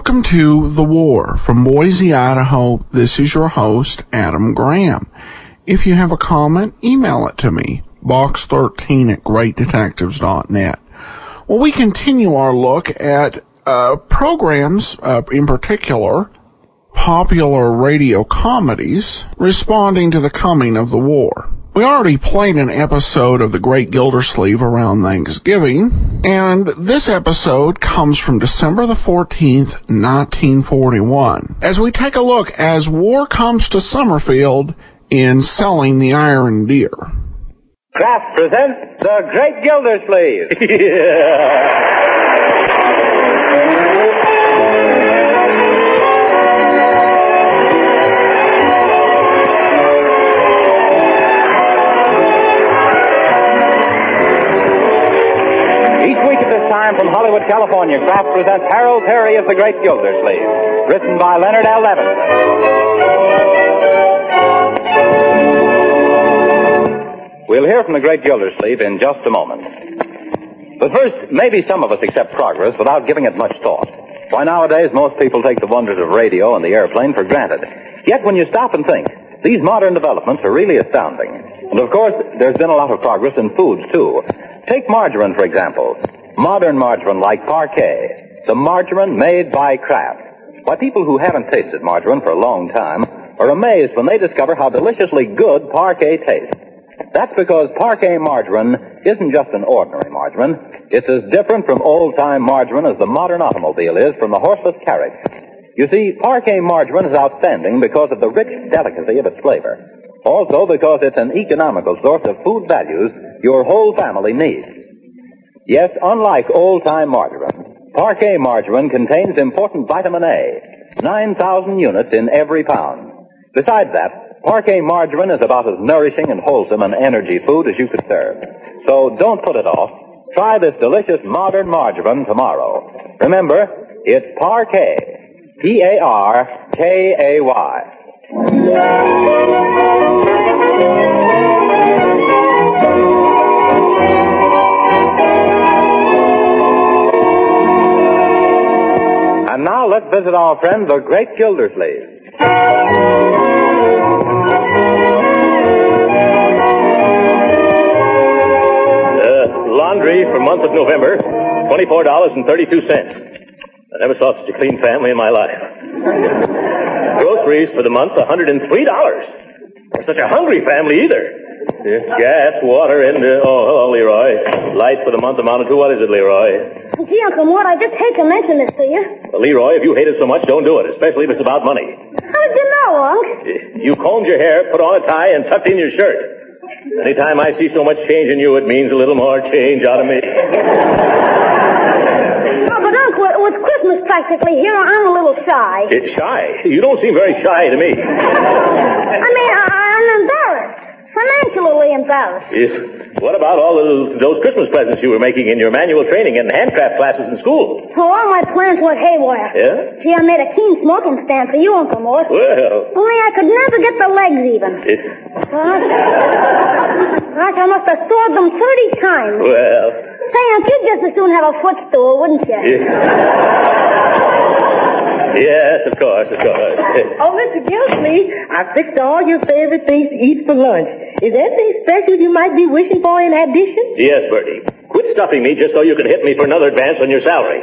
Welcome to The War. From Boise, Idaho, this is your host, Adam Graham. If you have a comment, email it to me, box13 at greatdetectives.net. Well, we continue our look at uh, programs, uh, in particular, popular radio comedies, responding to the coming of the war. We already played an episode of The Great Gildersleeve around Thanksgiving, and this episode comes from December the 14th, 1941, as we take a look as war comes to Summerfield in Selling the Iron Deer. Kraft presents The Great Gildersleeve. Each from Hollywood, California, Kraft presents Harold Peary as The Great Gildersleeve, written by Leonard L. Levinson. We'll hear from The Great Gildersleeve in just a moment. But first, maybe some of us accept progress without giving it much thought. Why, nowadays, most people take the wonders of radio and the airplane for granted. Yet, when you stop and think, these modern developments are really astounding. And of course, there's been a lot of progress in foods, too. Take margarine, for example. Modern margarine like Parkay. The margarine made by Kraft. Why, people who haven't tasted margarine for a long time are amazed when they discover how deliciously good Parkay tastes. That's because Parkay margarine isn't just an ordinary margarine. It's as different from old-time margarine as the modern automobile is from the horseless carriage. You see, Parkay margarine is outstanding because of the rich delicacy of its flavor. Also because it's an economical source of food values your whole family needs. Yes, unlike old-time margarine, Parkay margarine contains important vitamin A, 9,000 units in every pound. Besides that, Parkay margarine is about as nourishing and wholesome an energy food as you could serve. So don't put it off. Try this delicious modern margarine tomorrow. Remember, it's Parkay. P-A-R-K-A-Y. Visit our friend, the great Gildersleeve. Uh, laundry for month of November, $24.32. I never saw such a clean family in my life. Groceries for the month, $103. Or such a hungry family either. Gas, water, and, uh, oh, hello, Leroy. Lights for the month amounted to, what is it, Leroy? Gee, Uncle Mort, I just hate to mention this to you. Well, Leroy, if you hate it so much, don't do it, especially if it's about money. How did you know, Unc? You combed your hair, put on a tie, and tucked in your shirt. Anytime I see so much change in you, it means a little more change out of me. Oh, but Unc, with, with Christmas practically here, I'm a little shy. It's shy. You don't seem very shy to me. I mean, I, I'm embarrassed. Yes. What about all those, those Christmas presents you were making in your manual training and handcraft classes in school? So all my plans went haywire. Yeah? Gee, I made a keen smoking stand for you, Uncle Mort. Well, Only I could never get the legs even. it, Gosh, Gosh, I must have sawed them 30 times. well, Say, Unc, you'd just as soon have a footstool, wouldn't you? yes, of course, of course. Oh, Mr. Gildersleeve, I fixed all your favorite things to eat for lunch. Is there anything special you might be wishing for in addition? Yes, Birdie. Quit stuffing me just so you can hit me for another advance on your salary.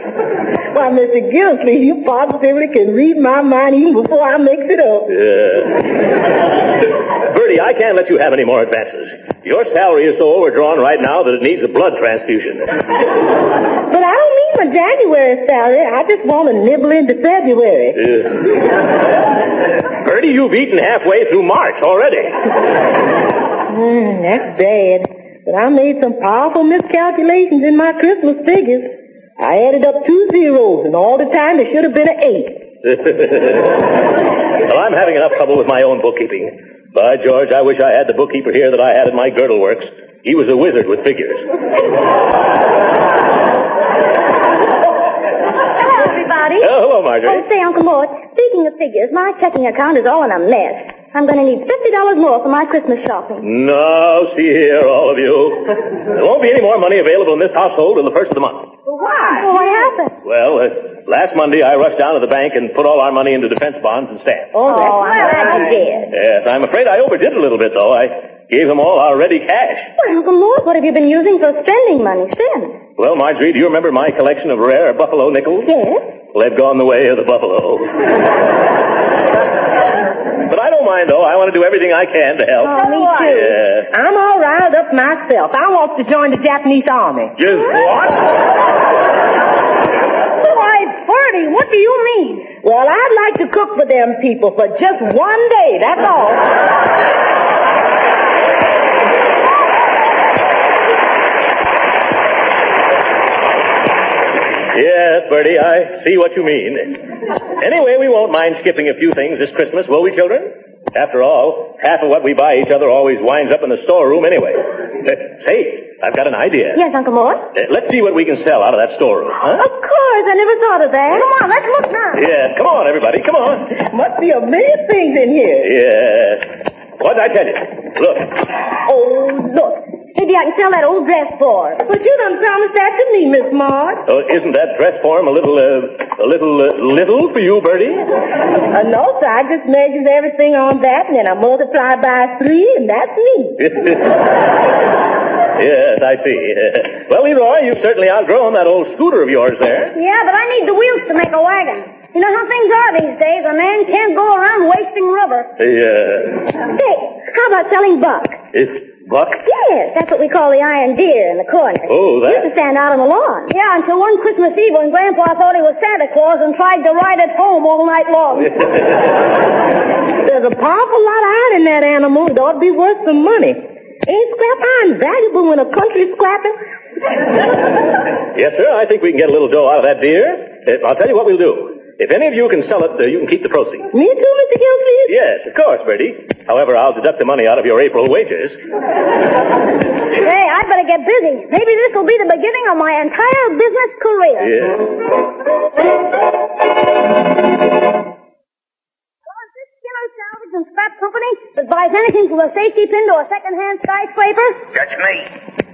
Why, Mr. Gildersleeve, you positively can read my mind even before I mix it up. Yeah. Birdie, I can't let you have any more advances. Your salary is so overdrawn right now that it needs a blood transfusion. But I don't mean my January salary. I just want to nibble into February. Birdie, you've eaten halfway through March already. Hmm, that's bad. But I made some powerful miscalculations in my Christmas figures. I added up two zeros, and all the time there should have been an eight. Well, I'm having enough trouble with my own bookkeeping. By George, I wish I had the bookkeeper here that I had at my girdle works. He was a wizard with figures. Hello, everybody. Oh, hello, Marjorie. Oh, say, Uncle Mort, speaking of figures, my checking account is all in a mess. I'm going to need $50 more for my Christmas shopping. Now, see here, all of you. There won't be any more money available in this household till the first of the month. Well, why? Well, what happened? Well, uh, last Monday I rushed down to the bank and put all our money into defense bonds and stamps. Oh, that's Oh, well, I I did. Yes, I'm afraid I overdid a little bit, though. I gave them all our ready cash. Well, Uncle Mort, what have you been using for spending money since? Well, Marjorie, do you remember my collection of rare buffalo nickels? Yes. Well, they've gone the way of the buffalo. but I don't mind, though. I want to do everything I can to help. Oh, me too. Yeah. I'm all riled up myself. I want to join the Japanese army. Just what? Why, Birdie, what do you mean? Well, I'd like to cook for them people for just one day, that's all. Yes, Birdie, I see what you mean. Anyway, we won't mind skipping a few things this Christmas, will we, children? After all, half of what we buy each other always winds up in the storeroom anyway. Uh, say, I've got an idea. Yes, Uncle Mort. Uh, let's see what we can sell out of that storeroom, huh? Of course, I never thought of that. Come on, let's look now. Yeah, come on, everybody, come on. Must be a million things in here. Yes. What'd I tell you? Look. Look. Maybe I can sell that old dress for. her. But you done promised that to me, Miss Maud. Oh, isn't that dress form a little, uh, a little, uh, little for you, Birdie? Uh, no, sir, I just measures everything on that, and then I multiply by three, and that's me. yes, I see. well, Leroy, you've certainly outgrown that old scooter of yours there. Yeah, but I need the wheels to make a wagon. You know how things are these days. A man can't go around wasting rubber. Yeah. Hey, how about selling buck? It's Buck? Yes, that's what we call the iron deer in the corner. Oh, that- Used to stand out on the lawn. Yeah, until one Christmas Eve when Grandpa thought he was Santa Claus and tried to ride it home all night long. There's a powerful lot of iron in that animal. It ought to be worth some money. Ain't scrap iron valuable when a country's scrapping? Yes, sir. I think we can get a little dough out of that deer. Uh, I'll tell you what we'll do. If any of you can sell it, uh, you can keep the proceeds. Me too, Mr. Gilsleeve? Yes, of course, Birdie. However, I'll deduct the money out of your April wages. Hey, I'd better get busy. Maybe this will be the beginning of my entire business career. Yeah. Is this Skinner Salvage and Scrap Company that buys anything from a safety pin to a second-hand skyscraper? That's me.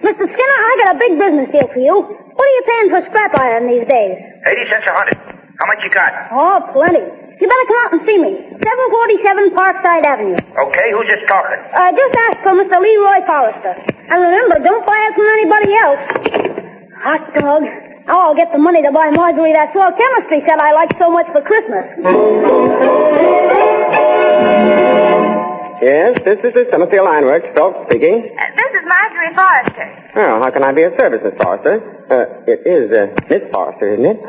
Mr. Skinner, I got a big business deal for you. What are you paying for scrap iron these days? 80 cents a hundred. How much you got? Oh, plenty. You better come out and see me. 747 Parkside Avenue. Okay, who's just talking? Uh, just ask for Mr. Leroy Forrester. And remember, don't buy it from anybody else. Hot dog. Now I'll get the money to buy Marjorie that swell chemistry set I like so much for Christmas. Yes, this is the Summerfield Ironworks, Phelps speaking. Uh, this is Marjorie Forrester. Oh, how can I be of service, Miss Forrester? Uh, it is, uh, Miss Forrester, isn't it?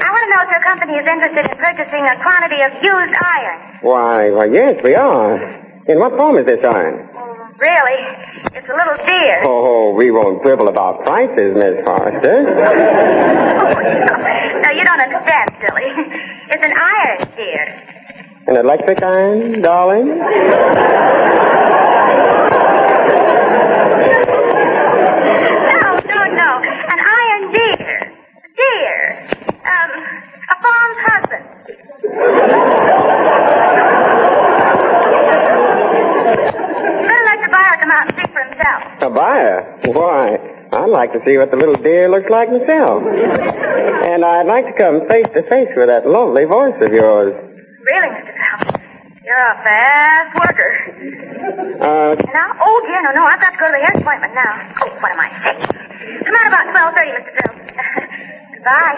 I want to know if your company is interested in purchasing a quantity of used iron. Why, why, yes, we are. In what form is this iron? Mm, really? It's a little dear. Oh, oh, we won't quibble about prices, Miss Forrester. no, you don't understand, silly. It's an iron deer. An electric iron, darling? No, no, no. An iron deer. Deer. Um, a farm's husband. Better let the buyer come out and see for himself. A buyer? Why, I'd like to see what the little deer looks like myself. And I'd like to come face to face with that lovely voice of yours. Really, Mr. Phelps? You're a fast worker. Uh, Now, oh dear, no, no, I've got to go to the hair appointment now. Oh, what am I saying? Come out about 12.30, Mr. Phelps. Goodbye.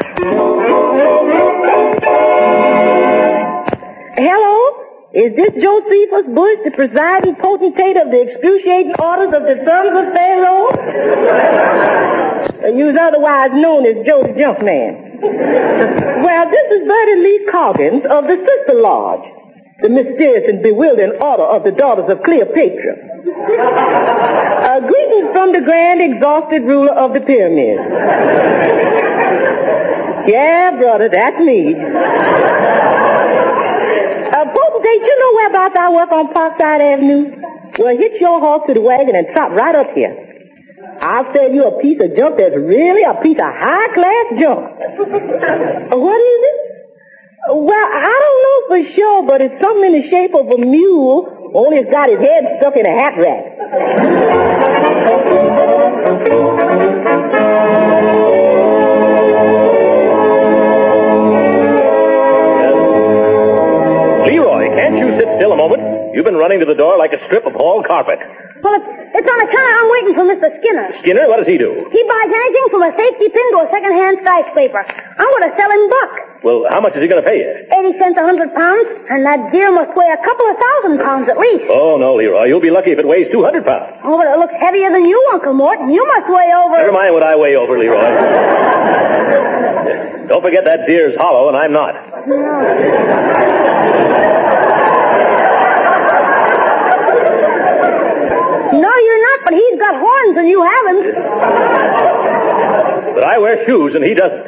Hello? Is this Josephus Bush, the presiding potentate of the excruciating orders of the sons of Pharaoh? Uh, You's otherwise known as Joe the Jumpman. well, this is Birdie Lee Coggins of the Sister Lodge, the mysterious and bewildering order of the daughters of Cleopatra. Greetings from the grand exhausted ruler of the pyramids. yeah, brother, that's me. Uh, potentate, you know whereabouts I work on Parkside Avenue? Well, hitch your horse to the wagon and trot right up here. I'll sell you a piece of junk that's really a piece of high-class junk. What is it? Well, I don't know for sure, but it's something in the shape of a mule, only it's got his head stuck in a hat rack. You've been running to the door like a strip of hall carpet. Well, it's, it's on account I'm waiting for Mr. Skinner. Skinner, what does he do? He buys anything from a safety pin to a second-hand skyscraper. I'm going to sell him buck. Well, how much is he going to pay you? 80 cents a hundred pounds, and that deer must weigh a couple of thousand pounds at least. Oh, no, Leroy. You'll be lucky if it weighs 200 pounds. Oh, but it looks heavier than you, Uncle Morton. You must weigh over... Never mind what I weigh over, Leroy. Don't forget that deer's hollow, and I'm not. No, you're not, but he's got horns and you haven't. But I wear shoes, and he doesn't.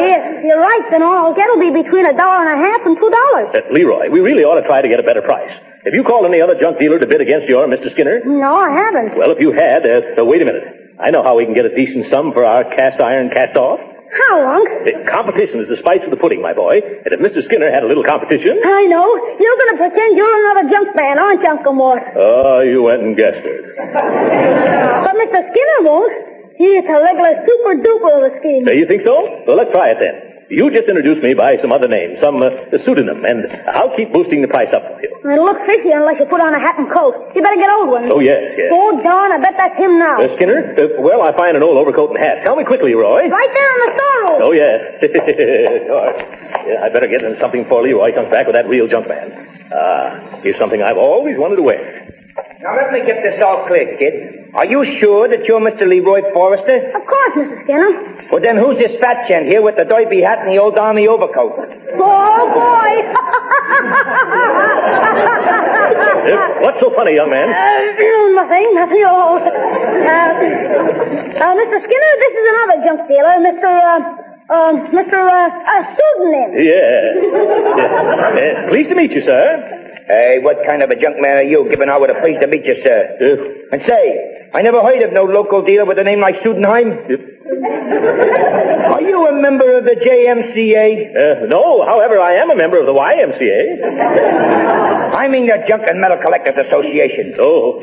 Yes, you're right, then all that'll be between a dollar and a half and two dollars. Leroy, we really ought to try to get a better price. Have you called any other junk dealer to bid against your Mr. Skinner? No, I haven't. Well, if you had, uh, uh, wait a minute. I know how we can get a decent sum for our cast iron cast off. How, Unc? Competition is the spice of the pudding, my boy. And if Mr. Skinner had a little competition... I know. You're going to pretend you're another junk man, aren't you, Uncle Mort? Oh, you went and guessed it. But Mr. Skinner won't. He He's a regular super duper of a scheme. Uh, you think so? Well, let's try it then. You just introduce me by some other name, some uh, pseudonym, and I'll keep boosting the price up for you. It'll look fishy unless you put on a hat and coat. You better get old ones. Oh, yes, yes. Oh, darn, I bet that's him now. Uh, Skinner? Uh, well, I find an old overcoat and hat. Tell me quickly, Roy. Right there in the storeroom. Oh, yes. sure. Yeah, I better get him something for Leroy comes back with that real junk man. Ah, here's something I've always wanted to wear. Now let me get this all clear, kid. Are you sure that you're Mr. Leroy Forrester? Of course, Mr. Skinner. Well, then who's this fat gent here with the derby hat and the old army overcoat? Oh, boy. Uh, what's so funny, young man? Uh, nothing, nothing. Oh, uh, uh, Mr. Skinner, this is another junk dealer, Mr. Uh, uh, Mr. Uh, uh, Pseudonym. Yeah. yeah. Uh, pleased to meet you, sir. Hey, what kind of a junk man are you giving out with a pleased to meet you, sir? And say, I never heard of no local dealer with a name like Studenheim. Are you a member of the JMCA? uh, no, however, I am a member of the YMCA. I mean the Junk and Metal Collectors Association. Oh,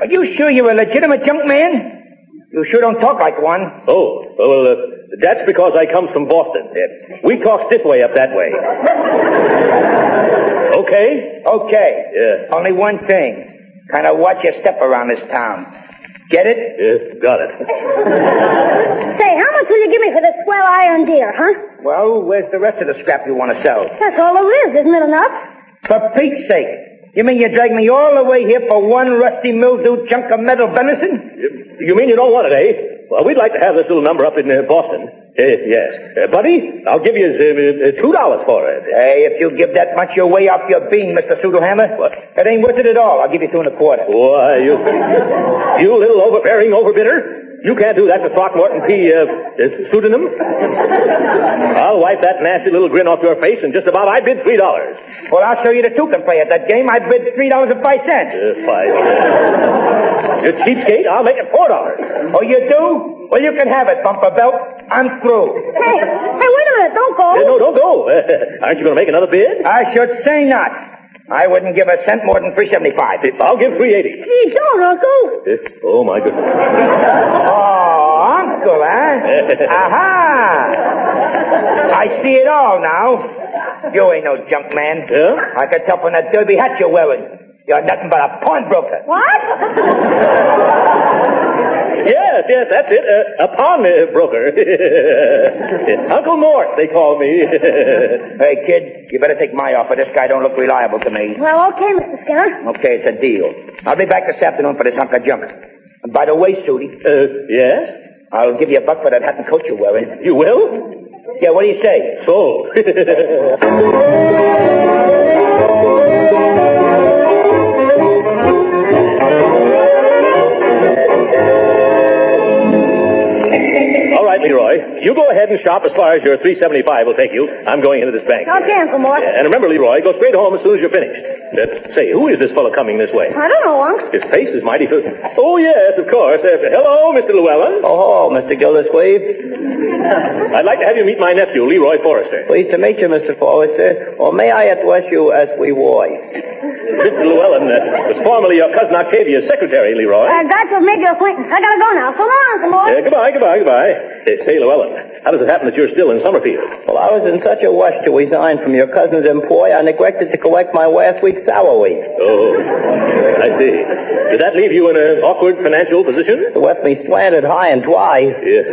Are you sure you're a legitimate junk man? You sure don't talk like one. oh, well, uh, that's because I come from Boston. We talk stiff way up that way. Okay? Okay. Yeah. Only one thing. Kind of watch your step around this town. Get it? Yeah, got it. Say, how much will you give me for this swell iron deer, huh? Well, where's the rest of the scrap you want to sell? That's all there is, isn't it enough? For Pete's sake. You mean you drag me all the way here for one rusty mildewed chunk of metal venison? You mean you don't want it, eh? Well, we'd like to have this little number up in uh, Boston. Uh, yes. Uh, buddy, I'll give you uh, uh, two dollars for it. Hey, if you give that much, you're way off your bean, Mr. Pseudohammer. What? It ain't worth it at all. I'll give you two and a quarter. Why, you, you little overbearing overbidder. You can't do that to Throckmorton P. Uh, uh, pseudonym. I'll wipe that nasty little grin off your face and just about I bid three dollars. Well, I'll show you the two can play at that game. I bid three dollars and five cents. Uh, five. You cheapskate, I'll make it four dollars. Oh, you do? Well, you can have it, bumper belt. I'm through. Hey, hey, wait a minute, don't go. Uh, no, don't go. aren't you going to make another bid? I should say not. I wouldn't give a cent more than three seventy-five. I'll give three eighty. Gee, don't, Uncle. Oh my goodness. Oh, uncle, huh? Eh? Aha! I see it all now. You ain't no junk man. Yeah? I can tell from that derby hat you're wearing. You're nothing but a pawnbroker. What? Yes, yes, that's it. Uh, a pawn uh, broker. Uncle Mort, they call me. Hey, kid, you better take my offer. This guy don't look reliable to me. Well, okay, Mr. Skinner. Okay, it's a deal. I'll be back this afternoon for this hunk of junk. And by the way, Sooty, uh, yes? I'll give you a buck for that hat and coat you're wearing. You will? Yeah, what do you say? Sold. All right, Leroy. You go ahead and shop as far as your 375 will take you. I'm going into this bank. Okay, Uncle Mort. And remember, Leroy, go straight home as soon as you're finished. Uh, say, who is this fellow coming this way? I don't know, Unc. His face is mighty... Oh, yes, of course. Uh, hello, Mr. Llewellyn. Oh, Mr. Gildersleeve. I'd like to have you meet my nephew, Leroy Forrester. Pleased to meet you, Mr. Forrester. Or may I address you as we boy? Mr. Llewellyn uh, was formerly your cousin Octavia's secretary, Leroy. Uh, glad to have made your acquaintance. I gotta go now. So long, Uncle Mort. Uh, goodbye, goodbye, goodbye. Hey, say, Llewellyn, how does it happen that you're still in Summerfield? Well, I was in such a rush to resign from your cousin's employ, I neglected to collect my last week's salary. Oh, I see. Did that leave you in an awkward financial position? It left me slanted high and dry. Yes.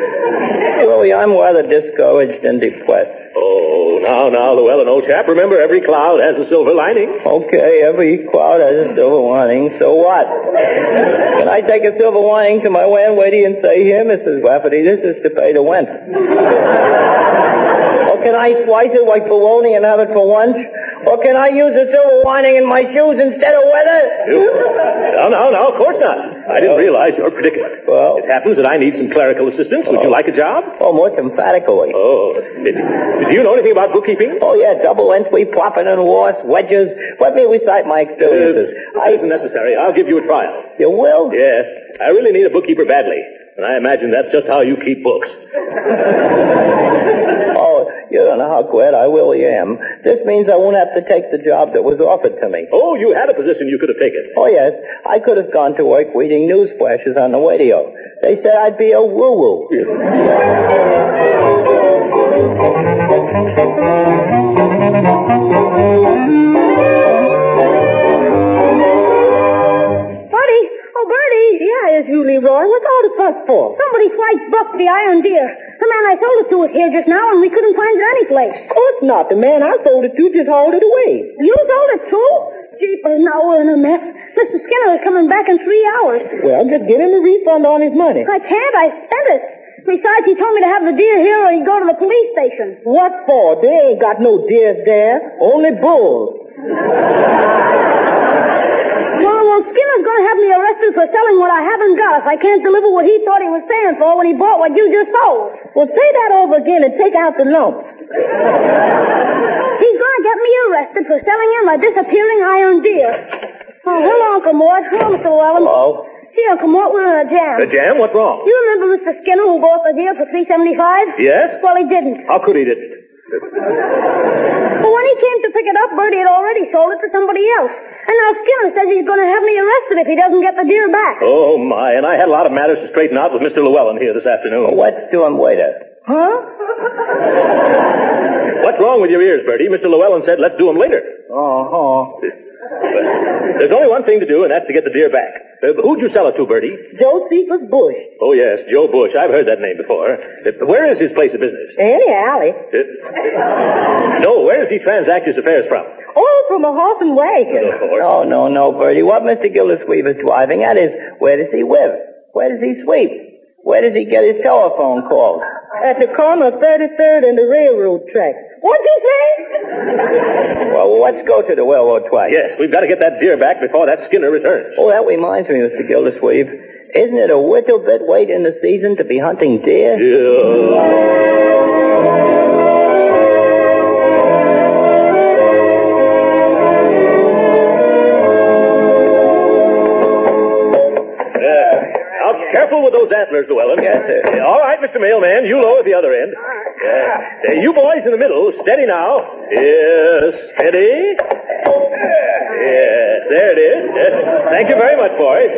Really, I'm rather discouraged and depressed. Oh, now, now, Llewellyn, old chap, remember every cloud has a silver lining. Okay, every cloud has a silver lining, so what? Can I take a silver lining to my landlady and say, here, Mrs. Rafferty, this is to pay the rent? or can I slice it like bologna and have it for lunch? Or can I use the silver lining in my shoes instead of weather? No, no, no, of course not. I didn't realize your predicament. Well- it happens that I need some clerical assistance. Would you oh. like a job? Oh, most emphatically. Oh, did, do you know anything about bookkeeping? Oh, yeah, double entry, profit and loss, wedges. Let me recite my experiences. It isn't necessary. I'll give you a trial. You will? Yes, I really need a bookkeeper badly. And I imagine that's just how you keep books. Oh, you don't know how glad I really am. This means I won't have to take the job that was offered to me. Oh, you had a position you could have taken. Oh, yes, I could have gone to work reading news flashes on the radio. They said I'd be a woo-woo. It's you, Leroy. What's all the fuss for? Somebody sliced Buck the iron deer. The man I sold it to was here just now, and we couldn't find it anyplace. Of course not. The man I sold it to just hauled it away. You sold it too? Jeepers, now we're in a mess. Mr. Skinner is coming back in three hours. Well, just get him a refund on his money. I can't. I spent it. Besides, he told me to have the deer here or he'd go to the police station. What for? They ain't got no deers there. Only bulls. Well, well, Skinner's going to have me arrested for selling what I haven't got if I can't deliver what he thought he was paying for when he bought what you just sold. Well, say that over again and take out the lump. He's going to get me arrested for selling him a disappearing iron deer. Oh, hello, Uncle Mort. Hello, Mr. Llewellyn. Hello. See, Uncle Mort, we're in a jam. The jam? What's wrong? You remember Mr. Skinner who bought the deer for three seventy-five? Yes? Well, he didn't. How could he did? But when he came to pick it up, Birdie had already sold it to somebody else. And now Skinner says he's going to have me arrested if he doesn't get the deer back. Oh, my. And I had a lot of matters to straighten out with Mr. Llewellyn here this afternoon. Let's do him later. Huh? What's wrong with your ears, Birdie? Mr. Llewellyn said let's do them later. Uh-huh. There's only one thing to do, and that's to get the deer back. Uh, who'd you sell it to, Birdie? Joe Josephus Bush. Oh, yes, Joe Bush. I've heard that name before. Uh, where is his place of business? Any alley. Uh, no, where does he transact his affairs from? Oh, from a horse and wagon. No, no, no, Birdie. What Mr. Gildersleeve is driving at is where does he live? Where does he sleep? Where did he get his telephone calls? At the corner of 33rd and the railroad track. What'd you say? Well, let's go to the railroad track. Yes, we've got to get that deer back before that Skinner returns. Oh, that reminds me, Mr. Gildersleeve. Isn't it a little bit late in the season to be hunting deer? Yeah. Those antlers, Llewellyn. Yes, sir. Uh, all right, Mr. Mailman, you lower the other end. Uh, you boys in the middle, steady now. Yes, steady. Yes, there it is. Thank you very much, boys.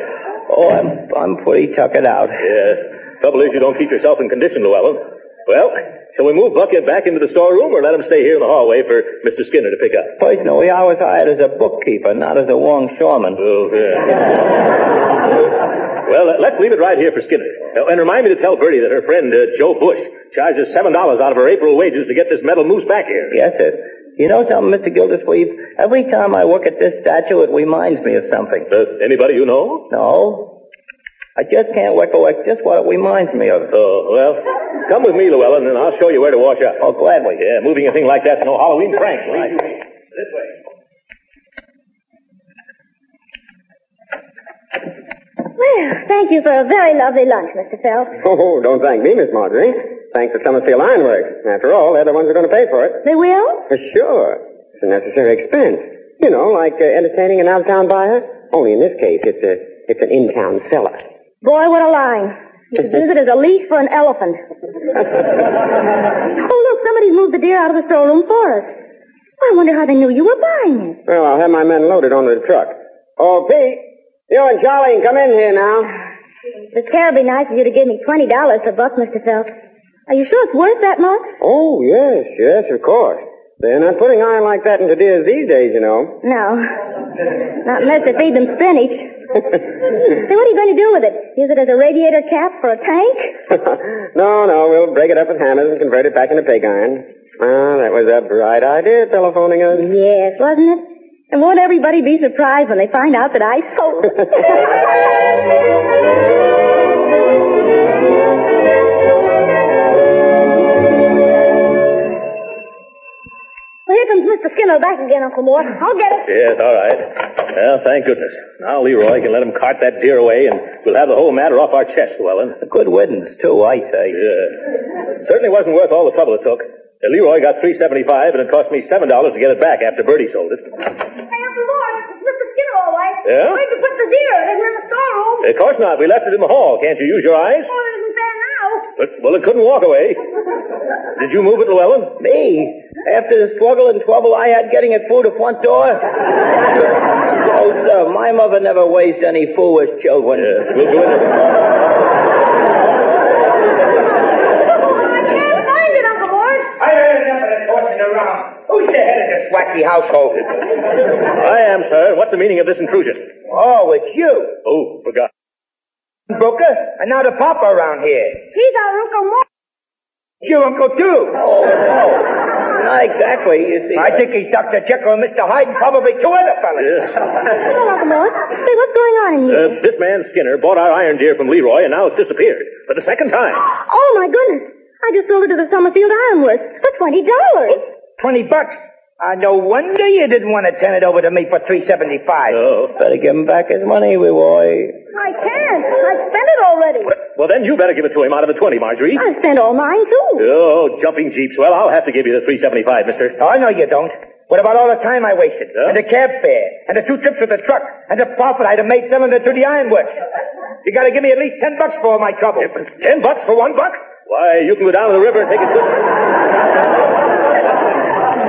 Oh, I'm, I'm pretty tuckered out. Yes. Trouble is you don't keep yourself in condition, Llewellyn. Well, shall we move Bucket back into the storeroom or let him stay here in the hallway for Mr. Skinner to pick up? Personally, I was hired as a bookkeeper, not as a longshoreman. Oh, yeah. well, uh, let's leave it right here for Skinner. Uh, and remind me to tell Birdie that her friend, uh, Joe Bush, charges $7 out of her April wages to get this metal moose back here. Yes, sir. You know something, Mr. Gildersleeve? Every time I look at this statue, it reminds me of something. Uh, anybody you know? No. I just can't recollect just what it reminds me of. Oh, well, come with me, Llewellyn, and I'll show you where to wash up. Oh, gladly. Yeah, moving a thing like that's no Halloween prank. Right. This way. Well, thank you for a very lovely lunch, Mr. Phelps. Oh, don't thank me, Miss Marjorie. Thanks to Summerfield Ironworks. After all, they're the ones who are going to pay for it. They will? For sure. It's a necessary expense. You know, like uh, entertaining an out-of-town buyer. Only in this case, it's a it's an in-town seller. Boy, what a line. You could use it as a leash for an elephant. oh, look, somebody's moved the deer out of the storeroom for us. I wonder how they knew you were buying it. Well, I'll have my men loaded onto the truck. Oh, Pete, you and Charlie can come in here now. It's be nice of you to give me $20 for Buck, Mr. Phelps. Are you sure it's worth that much? Oh, yes, yes, of course. They're not putting iron like that into deers these days, you know. No. Not unless they feed them spinach. Say, what are you going to do with it? Use it as a radiator cap for a tank? no, no, we'll break it up with hammers and convert it back into pig iron. Ah, that was a bright idea, telephoning us. Yes, wasn't it? And won't everybody be surprised when they find out that I sold Well, here comes Mr. Skinner back again, Uncle Mort. I'll get it. Yes, all right. Well, thank goodness. Now Leroy can let him cart that deer away, and we'll have the whole matter off our chest, Llewellyn. Good weddings, too, I say. Yeah. Certainly wasn't worth all the trouble it took. Uh, Leroy got three seventy-five, and it cost me seven dollars to get it back after Birdie sold it. Hey, Uncle Mort, it's Mr. Skinner, all right. Yeah? Where'd you put the deer? It isn't in the storeroom. Of course not. We left it in the hall. Can't you use your eyes? Oh, it isn't there now. But, well, it couldn't walk away. Did you move it, Llewellyn? Me? After the struggle and trouble I had getting it through the front door? oh, sir, my mother never raised any foolish children. Yes, we'll go in there. Oh, I can't find it, Uncle Mort. I heard enough of the tossing around. Who's the head of this wacky household? I am, sir. What's the meaning of this intrusion? Oh, it's you. Oh, forgot. Broker, and now the papa around here. He's our Uncle Mort. Your uncle, too. Oh, Not exactly, you see. I think he's Dr. Jekyll and Mr. Hyde and probably two other fellas. Yes. Hello, Uncle Mort. Say, what's going on in here? Uh, this man Skinner bought our iron deer from Leroy, and now it's disappeared for the second time. Oh, my goodness. I just sold it to the Summerfield Ironworks for twenty dollars. Twenty bucks. Uh, no wonder you didn't want to turn it over to me for three seventy-five. Oh. Better give him back his money, Leroy. I can't. I spent it already. Well, then you better give it to him out of the 20, Marjorie. I spent all mine too. Oh, jumping jeeps. Well, I'll have to give you the 375, mister. Oh, no, you don't. What about all the time I wasted? Yeah? And the cab fare? And the two trips with the truck? And the profit I'd have made selling it to the ironworks? You gotta give me at least ten bucks for all my trouble. Ten bucks for one buck? Why, you can go down to the river and take a good...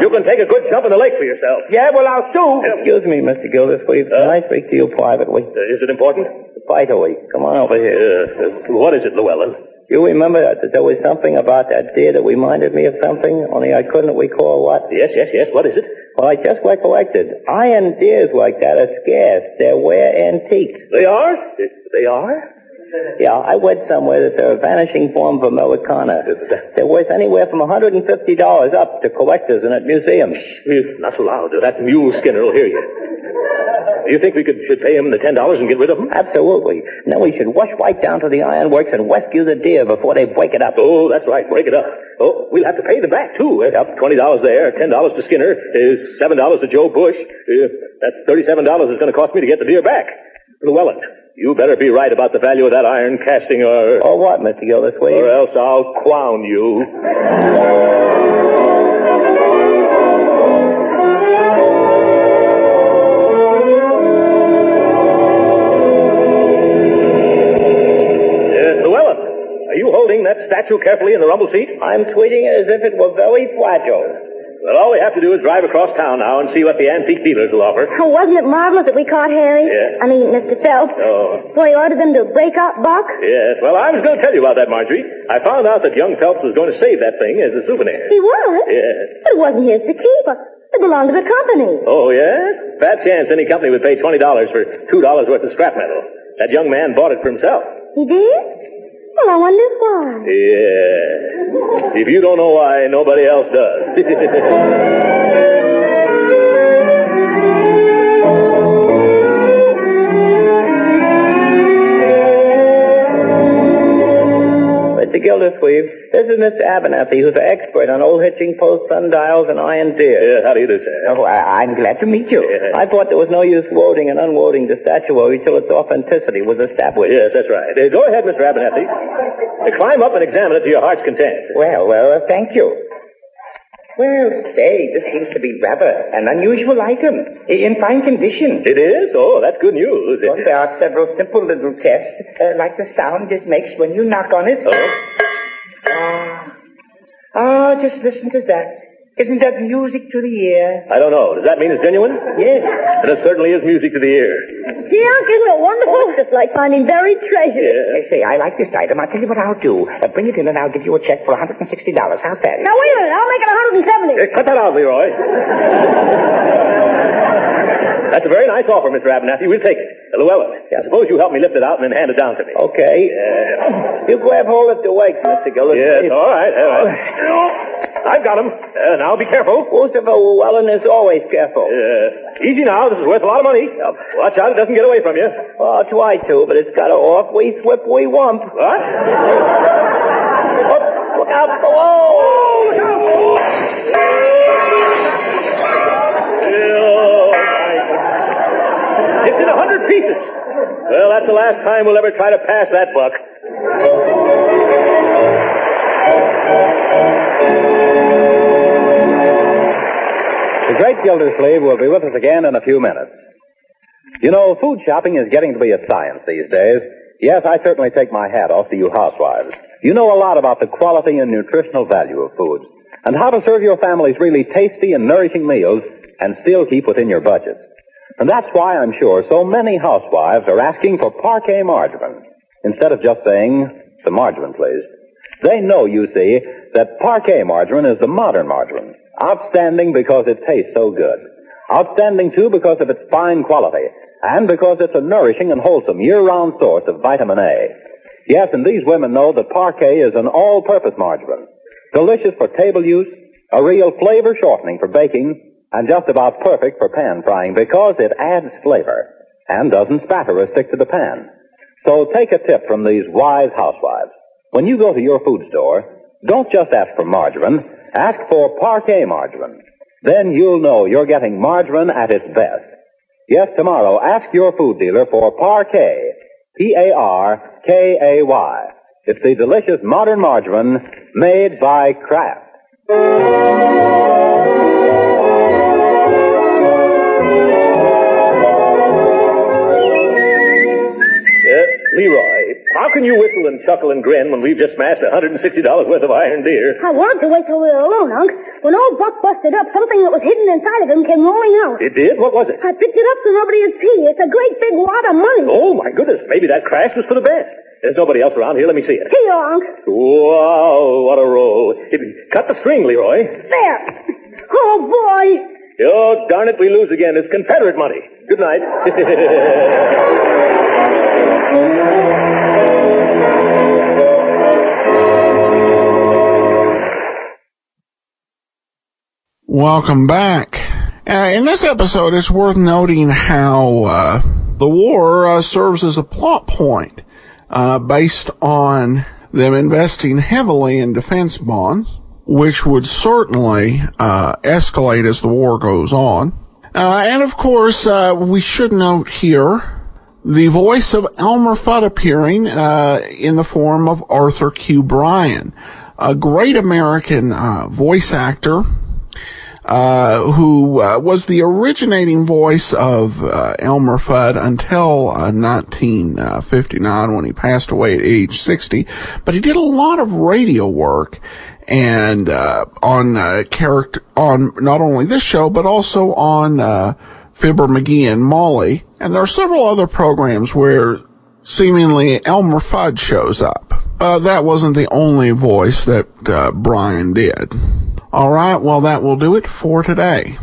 you can take a good jump in the lake for yourself. Yeah, well, I'll sue. Excuse me, Mr. Gildersleeve. Can I speak to you privately? Uh, is it important? Vitally. Come on over here. Yes. Uh, what is it, Llewellyn? You remember that there was something about that deer that reminded me of something, only I couldn't recall what? Yes, yes, yes. What is it? Well, I just recollected. Iron deers like that are scarce. They're rare antiques. They are? They are? Yeah, I read somewhere that they're a vanishing form of Americana. They're worth anywhere from $150 up to collectors and at museums. Eh, Not so loud. That mule Skinner will hear you. You think we could should pay him the ten dollars and get rid of him? Absolutely. Now we should rush right down to the ironworks and rescue the deer before they break it up. Oh, that's right. Break it up. Oh, we'll have to pay them back, too. Yep. Twenty dollars there, ten dollars to Skinner, is seven dollars to Joe Bush. Uh, that's thirty-seven dollars it's going to cost me to get the deer back. Llewellyn, you better be right about the value of that iron casting or... Or what, Mr. Gildersleeve? Or else I'll clown you. Yes, Llewellyn, are you holding that statue carefully in the rumble seat? I'm tweeting it as if it were very fragile. Well, all we have to do is drive across town now and see what the antique dealers will offer. Oh, wasn't it marvelous that we caught Harry? Yeah. I mean, Mr. Phelps. Oh. So he ordered them to break up Buck? Yes, well, I was going to tell you about that, Marjorie. I found out that young Phelps was going to save that thing as a souvenir. He was? Yes. But it wasn't his to keep. It belonged to the company. Oh, yes? Bad chance any company would pay $20 for $2 worth of scrap metal. That young man bought it for himself. He did? Well, I wonder why. Yeah. If you don't know why, nobody else does. Mr. Gildersleeve, this is Mr. Abernathy, who's an expert on old hitching posts, sundials, and iron deer. yeah, how do you do, sir? Oh, I, I'm glad to meet you. Yeah. I thought there was no use loading and unloading the statuary till its authenticity was established. Yes, that's right. Uh, go ahead, Mr. Abernathy. Uh, climb up and examine it to your heart's content. Well, well, uh, thank you. Well, say, this seems to be rather an unusual item. In fine condition. It is? Oh, that's good news. Well, there are several simple little tests, uh, like the sound it makes when you knock on it. Oh? Ah, oh, just listen to that. Isn't that music to the ear? I don't know. Does that mean it's genuine? Yes. And it certainly is music to the ear. Gee, Unc, isn't it wonderful? Oh, the just like finding buried treasure. Hey, say, I like this item. I'll tell you what I'll do. Uh, bring it in and I'll give you a check for $160. How's that? Now, wait a minute. I'll make it 170. Hey, cut that out, Leroy. That's a very nice offer, Mr. Abernathy. We'll take it. Uh, Llewellyn, yeah, suppose you help me lift it out and then hand it down to me. Okay. You grab hold of the weights, Mr. Gildersleeve. Yes, all right, all right. I've got him. Uh, now be careful. Lucifer Llewellyn is always careful. Uh, easy now. This is worth a lot of money. Watch out it doesn't get away from you. Well, try to, but it's got a off. We swip, we wump. What? Look out below! Oh, my. It's in a hundred pieces. Well, that's the last time we'll ever try to pass that buck. The great Gildersleeve will be with us again in a few minutes. You know, food shopping is getting to be a science these days. Yes, I certainly take my hat off to you housewives. You know a lot about the quality and nutritional value of foods and how to serve your families really tasty and nourishing meals and still keep within your budget. And that's why I'm sure so many housewives are asking for Parkay margarine instead of just saying, the margarine, please. They know, you see, that Parkay margarine is the modern margarine. Outstanding because it tastes so good. Outstanding, too, because of its fine quality. And because it's a nourishing and wholesome year-round source of vitamin A. Yes, and these women know that Parkay is an all-purpose margarine. Delicious for table use, a real flavor shortening for baking, and just about perfect for pan frying because it adds flavor and doesn't spatter or stick to the pan. So take a tip from these wise housewives. When you go to your food store, don't just ask for margarine, ask for Parkay margarine. Then you'll know you're getting margarine at its best. Yes, tomorrow, ask your food dealer for Parkay. P-A-R-K-A-Y. It's the delicious modern margarine made by Kraft. Leroy, how can you whistle and chuckle and grin when we've just smashed $160 worth of iron deer? I wanted to wait till we were alone, Unc. When old Buck busted up, something that was hidden inside of him came rolling out. It did? What was it? I picked it up so nobody would see. It's a great big wad of money. Oh, my goodness. Maybe that crash was for the best. There's nobody else around here. Let me see it. Here you are, Unc. Wow, what a roll. It, Cut the string, Leroy. There. Oh, boy. Oh, darn it, we lose again. It's Confederate money. Good night. Welcome back. Uh, in this episode, it's worth noting how uh, the war uh, serves as a plot point uh, based on them investing heavily in defense bonds, which would certainly uh, escalate as the war goes on. Uh, and of course, we should note here the voice of Elmer Fudd appearing in the form of Arthur Q. Bryan, a great American voice actor uh, who uh, was the originating voice of uh, Elmer Fudd until 1959 when he passed away at age 60. But he did a lot of radio work and on character on not only this show but also on Fibber McGee and Molly. And there are several other programs where seemingly Elmer Fudd shows up. Uh, that wasn't the only voice that uh, Bryan did. All right, well, that will do it for today.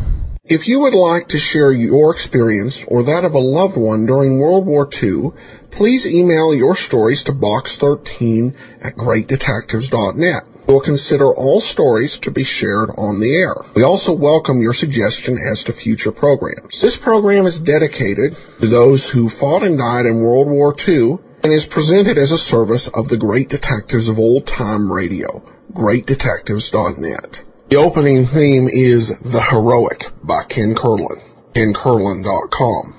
If you would like to share your experience or that of a loved one during World War II, please email your stories to box13 at greatdetectives.net. We'll consider all stories to be shared on the air. We also welcome your suggestion as to future programs. This program is dedicated to those who fought and died in World War II and is presented as a service of the Great Detectives of Old Time Radio, greatdetectives.net. The opening theme is The Heroic by Ken Curlin, kencurlin.com.